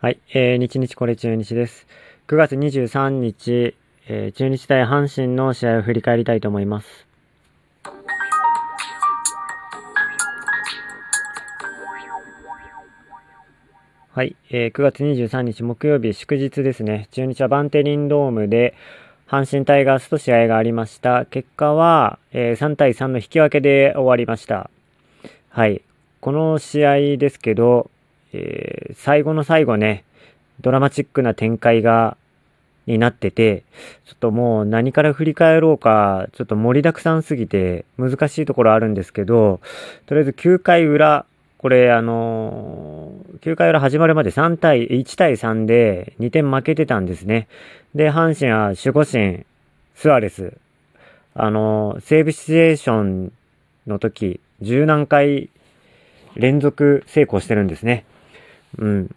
はい、えー、日日これ中日です。9月23日、えー、中日対阪神の試合を振り返りたいと思います。はい、えー、9月23日木曜日祝日ですね。中日はバンテリンドームで阪神タイガースと試合がありました。結果は、えー、3対3の引き分けで終わりました。はい、この試合ですけど、えー、最後の最後ね、ドラマチックな展開が、になってて、ちょっともう何から振り返ろうか、ちょっと盛りだくさんすぎて難しいところあるんですけど、とりあえず9回裏、これあのー、9回裏始まるまで3対、1対3で2点負けてたんですね。で、阪神は守護神、スアレス、あのー、セーブシチュエーションの時、十何回連続成功してるんですね。うん。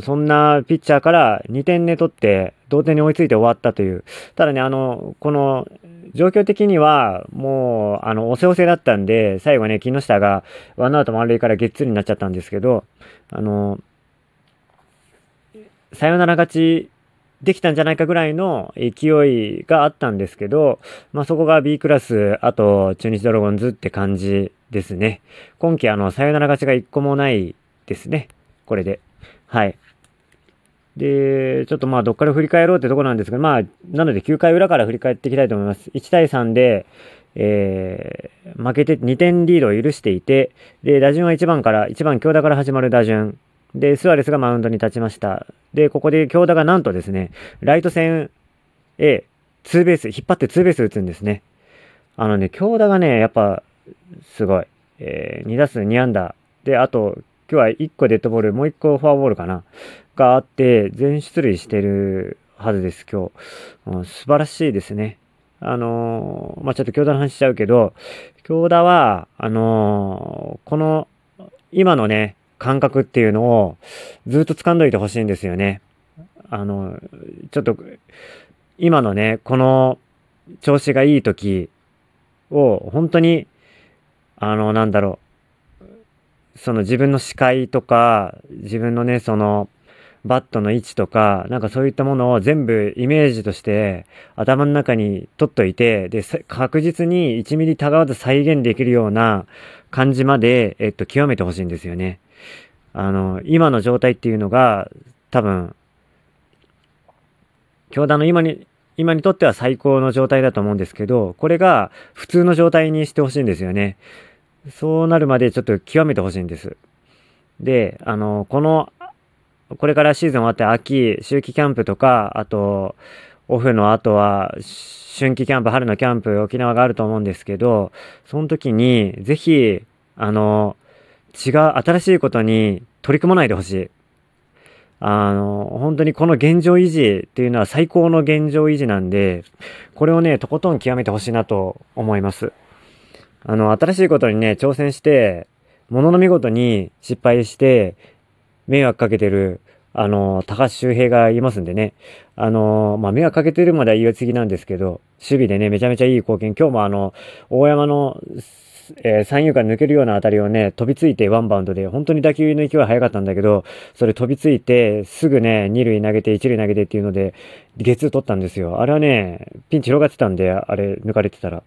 そんなピッチャーから2点で取って同点に追いついて終わったという。ただね、あの、この状況的にはもう、あの、押せ押せだったんで、最後ね、木下がワンアウト満塁からゲッツーになっちゃったんですけど、あの、サヨナラ勝ちできたんじゃないかぐらいの勢いがあったんですけど、まあ、そこが B クラス、あと中日ドラゴンズって感じですね。今季あの、サヨナラ勝ちが1個もないですね。これで。はい。で、ちょっとまあ、どっから振り返ろうってとこなんですが、まあ、なので9回裏から振り返っていきたいと思います。1対3で、えー、負けて2点リードを許していて、で、打順は1番から、1番強打から始まる打順。で、スアレスがマウンドに立ちました。で、ここで強打がなんとですね、ライト線へツーベース、引っ張ってツーベース打つんですね。あのね、強打がね、やっぱ、すごい。えー、2打数2安打。で、あと、日は1個デッドボール、もう1個フォアボールかな？があって、全出塁してるはずです、今日。うん、素晴らしいですね。あのー、まあ、ちょっと京田の話しちゃうけど、京田は、あのー、この、今のね、感覚っていうのをずっと掴んどいてほしいんですよね。あの、ちょっと、今のね、この調子がいい時を、本当に、あの、なんだろう、その自分の視界とか、自分のね、その、バットの位置とか、なんかそういったものを全部イメージとして頭の中に取っといて、で、確実に1ミリたがわず再現できるような感じまで、えっと、極めてほしいんですよね。あの、今の状態っていうのが、多分、教団の今に、今にとっては最高の状態だと思うんですけど、これが普通の状態にしてほしいんですよね。そうなるまでちょっと極めてほしいんです。で、あの、この、これからシーズン終わって秋、秋季キャンプとか、あと、オフの後は、春季キャンプ、春のキャンプ、沖縄があると思うんですけど、その時に、ぜひ、あの、違う、新しいことに取り組まないでほしい。あの、本当にこの現状維持っていうのは最高の現状維持なんで、これをね、とことん極めてほしいなと思います。あの、新しいことにね、挑戦して、ものの見事に失敗して、迷惑かけてる、あの、高橋周平がいますんでね。あの、まあ、迷惑かけてるまでは言い過ぎなんですけど、守備でね、めちゃめちゃいい貢献。今日もあの、大山の、えー、三遊間抜けるような当たりをね、飛びついてワンバウンドで、本当に打球の勢いは速かったんだけど、それ飛びついて、すぐね、二塁投げて、一塁投げてっていうので、ゲツー取ったんですよ。あれはね、ピンチ広がってたんで、あれ抜かれてたら。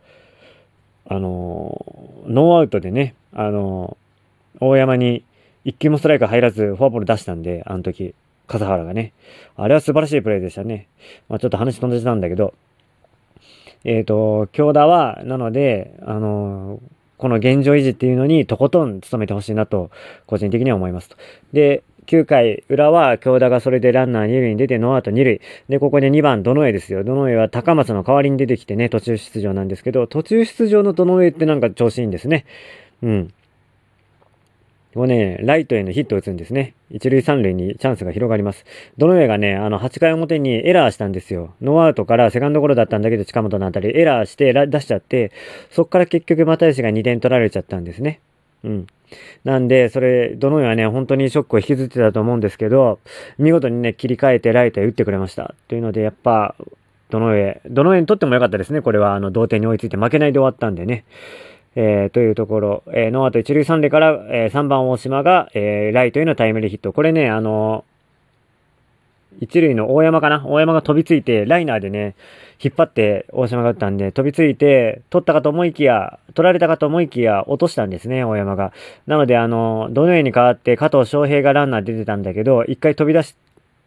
あのノーアウトでね、あの大山に一球もストライク入らずフォアボール出したんで、あの時、笠原がね。あれは素晴らしいプレーでしたね。まあちょっと話飛んでたんだけど、えっ、ー、と、京田は、なので、あのこの現状維持っていうのにとことん努めてほしいなと、個人的には思いますと。で、9回裏は京田がそれでランナー2塁に出てノーアウト2塁。で、ここで2番、どの絵ですよ。どの絵は高松の代わりに出てきてね、途中出場なんですけど、途中出場のどの絵ってなんか調子いいんですね。うん。ここね、ライトへのヒットを打つんですね。一塁三塁にチャンスが広がります。どの絵がね、あの、8回表にエラーしたんですよ。ノーアウトからセカンドゴロだったんだけど、近本のあたりエラーして出しちゃって、そっから結局又吉が2点取られちゃったんですね。うん。なんで、それ、どのようはね、本当にショックを引きずってたと思うんですけど、見事にね、切り替えてライトへ打ってくれました。というので、やっぱ、どの上、どの上にとっても良かったですね。これは、あの、同点に追いついて負けないで終わったんでね。えー、というところ、えー、ノーアウト一塁三塁から、えー、3番大島が、えー、ライトへのタイムリーヒット。これね、あの一塁の大山かな？大山が飛びついて、ライナーでね、引っ張って大島が打ったんで、飛びついて、取ったかと思いきや、取られたかと思いきや、落としたんですね、大山が。なので、あの、どのように変わって加藤翔平がランナー出てたんだけど、一回飛び出し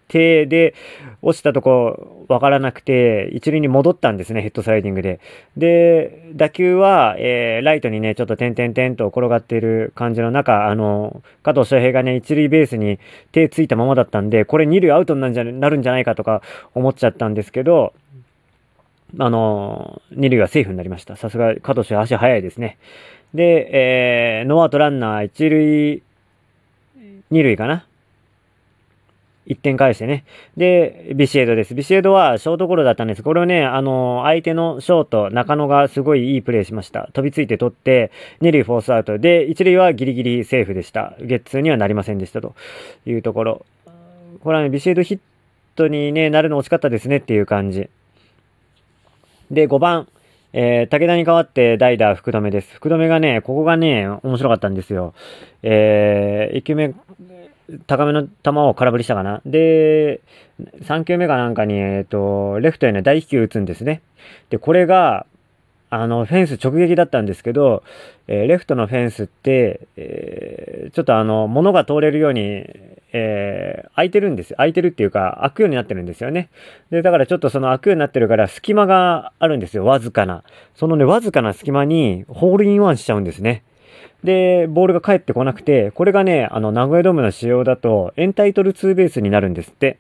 手で落ちたとこわからなくて、一塁に戻ったんですね、ヘッドスライディングで。で、打球は、えー、ライトにね、ちょっと点々点と転がっている感じの中、あの、加藤翔平がね、一塁ベースに手ついたままだったんで、これ二塁アウトになるんじゃなるんじゃないかとか思っちゃったんですけど、あの、二塁はセーフになりました。さすが加藤翔平足早いですね。で、えー、ノーアウトランナー一塁、二塁かな1点返してね。で、ビシエドです。ビシエドはショートゴロだったんです。これをね、あの、相手のショート、中野がすごいいいプレーしました。飛びついて取って、2塁フォースアウト。で、1塁はギリギリセーフでした。ゲッツーにはなりませんでしたというところ。これはね、ビシエドヒットにね、なるの惜しかったですねっていう感じ。で、5番。えー、武田に代わって代打福留です。福留がね、ここがね、面白かったんですよ。えー、1球目、高めの球を空振りしたかな。で、3球目かなんかに、えっ、ー、と、レフトへの大飛球打つんですね。で、これが、あの、フェンス直撃だったんですけど、えー、レフトのフェンスって、えー、ちょっとあの、物が通れるように、えー、開いてるんです。開いてるっていうか、開くようになってるんですよね。で、だからちょっとその開くようになってるから、隙間があるんですよ。わずかな。そのね、わずかな隙間に、ホールインワンしちゃうんですね。で、ボールが返ってこなくて、これがね、あの、名古屋ドームの仕様だと、エンタイトルツーベースになるんですって。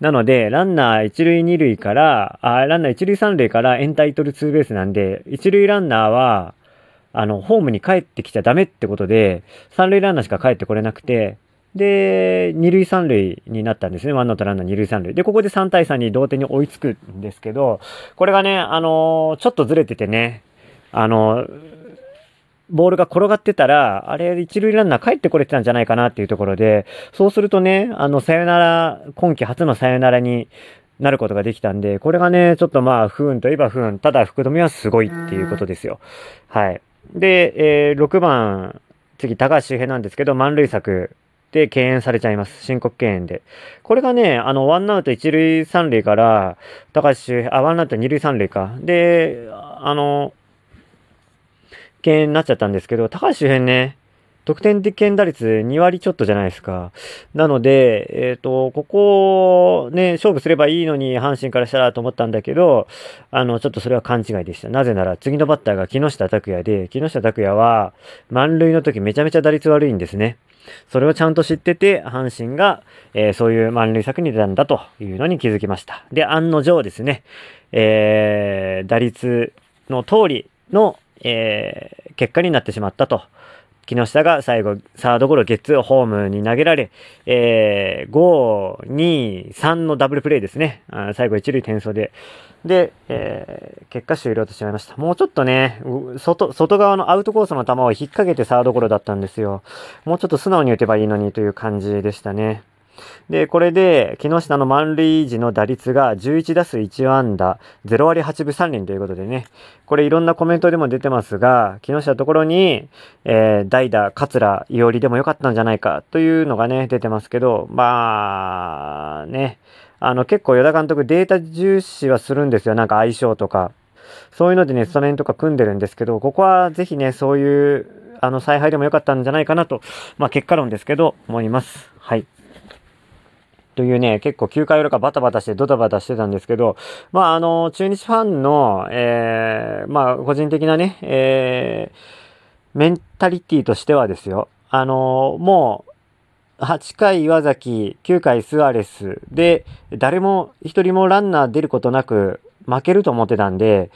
なので、ランナー一塁二塁から、あ、ランナー一塁三塁からエンタイトルツーベースなんで、一塁ランナーは、あの、ホームに帰ってきちゃダメってことで、三塁ランナーしか帰ってこれなくて、で、二塁三塁になったんですね。ワンノートランナー二塁三塁。で、ここで3対3に同点に追いつくんですけど、これがね、あのー、ちょっとずれててね、あのー、ボールが転がってたら、あれ、一塁ランナー帰ってこれてたんじゃないかなっていうところで、そうするとね、あの、さよなら、今季初のさよならになることができたんで、これがね、ちょっとまあ、不運といえば不運。ただ、福留はすごいっていうことですよ。はい。で、えー、6番、次、高橋周平なんですけど、満塁策で敬遠されちゃいます。申告敬遠で。これがね、あの、ワンアウト一塁三塁から、高橋周平、あ、ワンアウト二塁三塁か。で、あの、件になっちゃったんですけど、高橋周辺ね、得点的圏打率2割ちょっとじゃないですか。なので、えっ、ー、と、ここね、勝負すればいいのに阪神からしたらと思ったんだけど、あの、ちょっとそれは勘違いでした。なぜなら次のバッターが木下拓也で、木下拓也は満塁の時めちゃめちゃ打率悪いんですね。それをちゃんと知ってて、阪神が、えー、そういう満塁策に出たんだというのに気づきました。で、案の定ですね、えー、打率の通りのえー、結果になってしまったと。木下が最後、サードゴロ、ゲッツーホームに投げられ、えー、5、2、3のダブルプレイですね。あ最後一塁転送で。で、えー、結果終了としまいました。もうちょっとね、外、外側のアウトコースの球を引っ掛けてサードゴロだったんですよ。もうちょっと素直に打てばいいのにという感じでしたね。で、これで、木下の満塁時の打率が11打数1安打、0割8分3厘ということでね、これいろんなコメントでも出てますが、木下のところに、えー、代打、桂、いおりでもよかったんじゃないかというのがね、出てますけど、まあ、ね、あの、結構与田監督データ重視はするんですよ。なんか相性とか。そういうのでね、スタメンとか組んでるんですけど、ここはぜひね、そういう、あの、采配でもよかったんじゃないかなと、まあ結果論ですけど、思います。はい。というね、結構9回裏かバタバタしてドタバタしてたんですけど、まああの、中日ファンの、えー、まあ個人的なね、えー、メンタリティとしてはですよ、あの、もう、8回岩崎、9回スアレスで、誰も一人もランナー出ることなく負けると思ってたんで、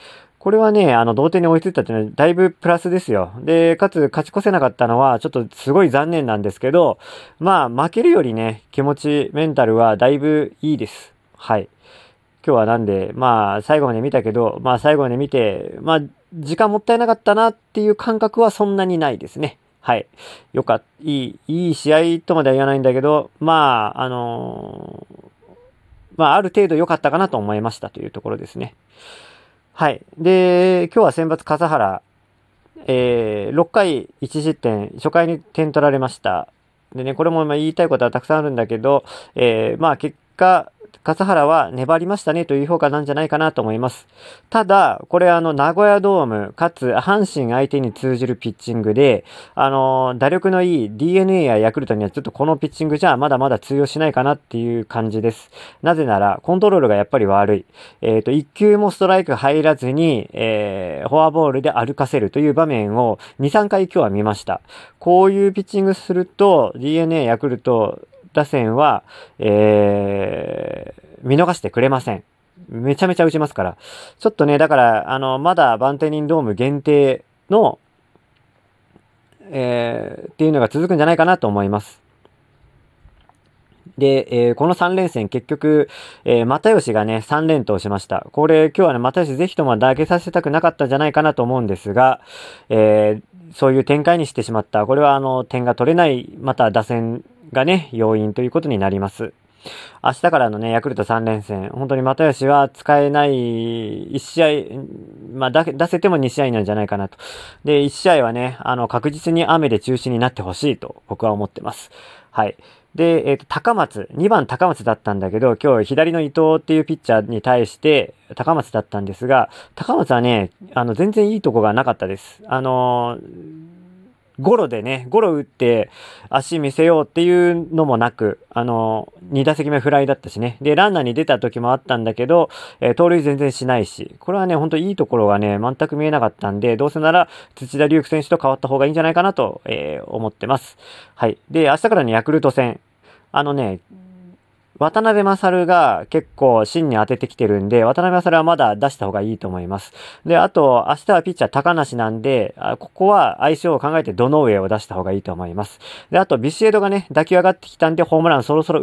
これはね、あの、同点に追いついたっていうのは、だいぶプラスですよ。で、かつ、勝ち越せなかったのは、ちょっとすごい残念なんですけど、まあ、負けるよりね、気持ち、メンタルはだいぶいいです。はい。今日はなんで、まあ、最後まで見たけど、まあ、最後まで見て、まあ、時間もったいなかったなっていう感覚はそんなにないですね。はい。よかった、いい、いい試合とまでは言わないんだけど、まあ、あのー、まあ、ある程度良かったかなと思いましたというところですね。はい。で、今日は選抜笠原、えー、6回1失点、初回に点取られました。でね、これもま言いたいことはたくさんあるんだけど、えー、まあ結果、笠原は粘りましたねという評価なんじゃないかなと思います。ただ、これあの、名古屋ドーム、かつ阪神相手に通じるピッチングで、あの、打力のいい DNA やヤクルトにはちょっとこのピッチングじゃまだまだ通用しないかなっていう感じです。なぜなら、コントロールがやっぱり悪い。えっ、ー、と、1球もストライク入らずに、えー、フォアボールで歩かせるという場面を2、3回今日は見ました。こういうピッチングすると、DNA ヤクルト打線は、えー、見逃してくれません。めちゃめちゃ打ちますから。ちょっとね、だから、あの、まだバンテリンドーム限定の、えー、っていうのが続くんじゃないかなと思います。で、えー、この3連戦結局、えー、又吉がね、3連投しました。これ今日はね、又吉ぜひとも投げさせたくなかったんじゃないかなと思うんですが、えー、そういう展開にしてしまった。これはあの、点が取れない、また打線がね、要因ということになります。明日からのね、ヤクルト3連戦、本当に又吉は使えない1試合、まあ、出せても2試合なんじゃないかなと。で、1試合はね、あの、確実に雨で中止になってほしいと僕は思ってます。はい。で、えっ、ー、と、高松、2番高松だったんだけど、今日左の伊藤っていうピッチャーに対して高松だったんですが、高松はね、あの、全然いいとこがなかったです。あのーゴロでね、ゴロ打って足見せようっていうのもなく、あの、2打席目フライだったしね。で、ランナーに出た時もあったんだけど、えー、盗塁全然しないし、これはね、ほんといいところがね、全く見えなかったんで、どうせなら土田龍空選手と変わった方がいいんじゃないかなと、えー、思ってます。はい。で、明日からねヤクルト戦。あのね、渡辺勝が結構芯に当ててきてるんで、渡辺勝はまだ出した方がいいと思います。で、あと、明日はピッチャー高梨なんで、ここは相性を考えてどの上を出した方がいいと思います。で、あと、ビシエドがね、抱き上がってきたんで、ホームランそろそろ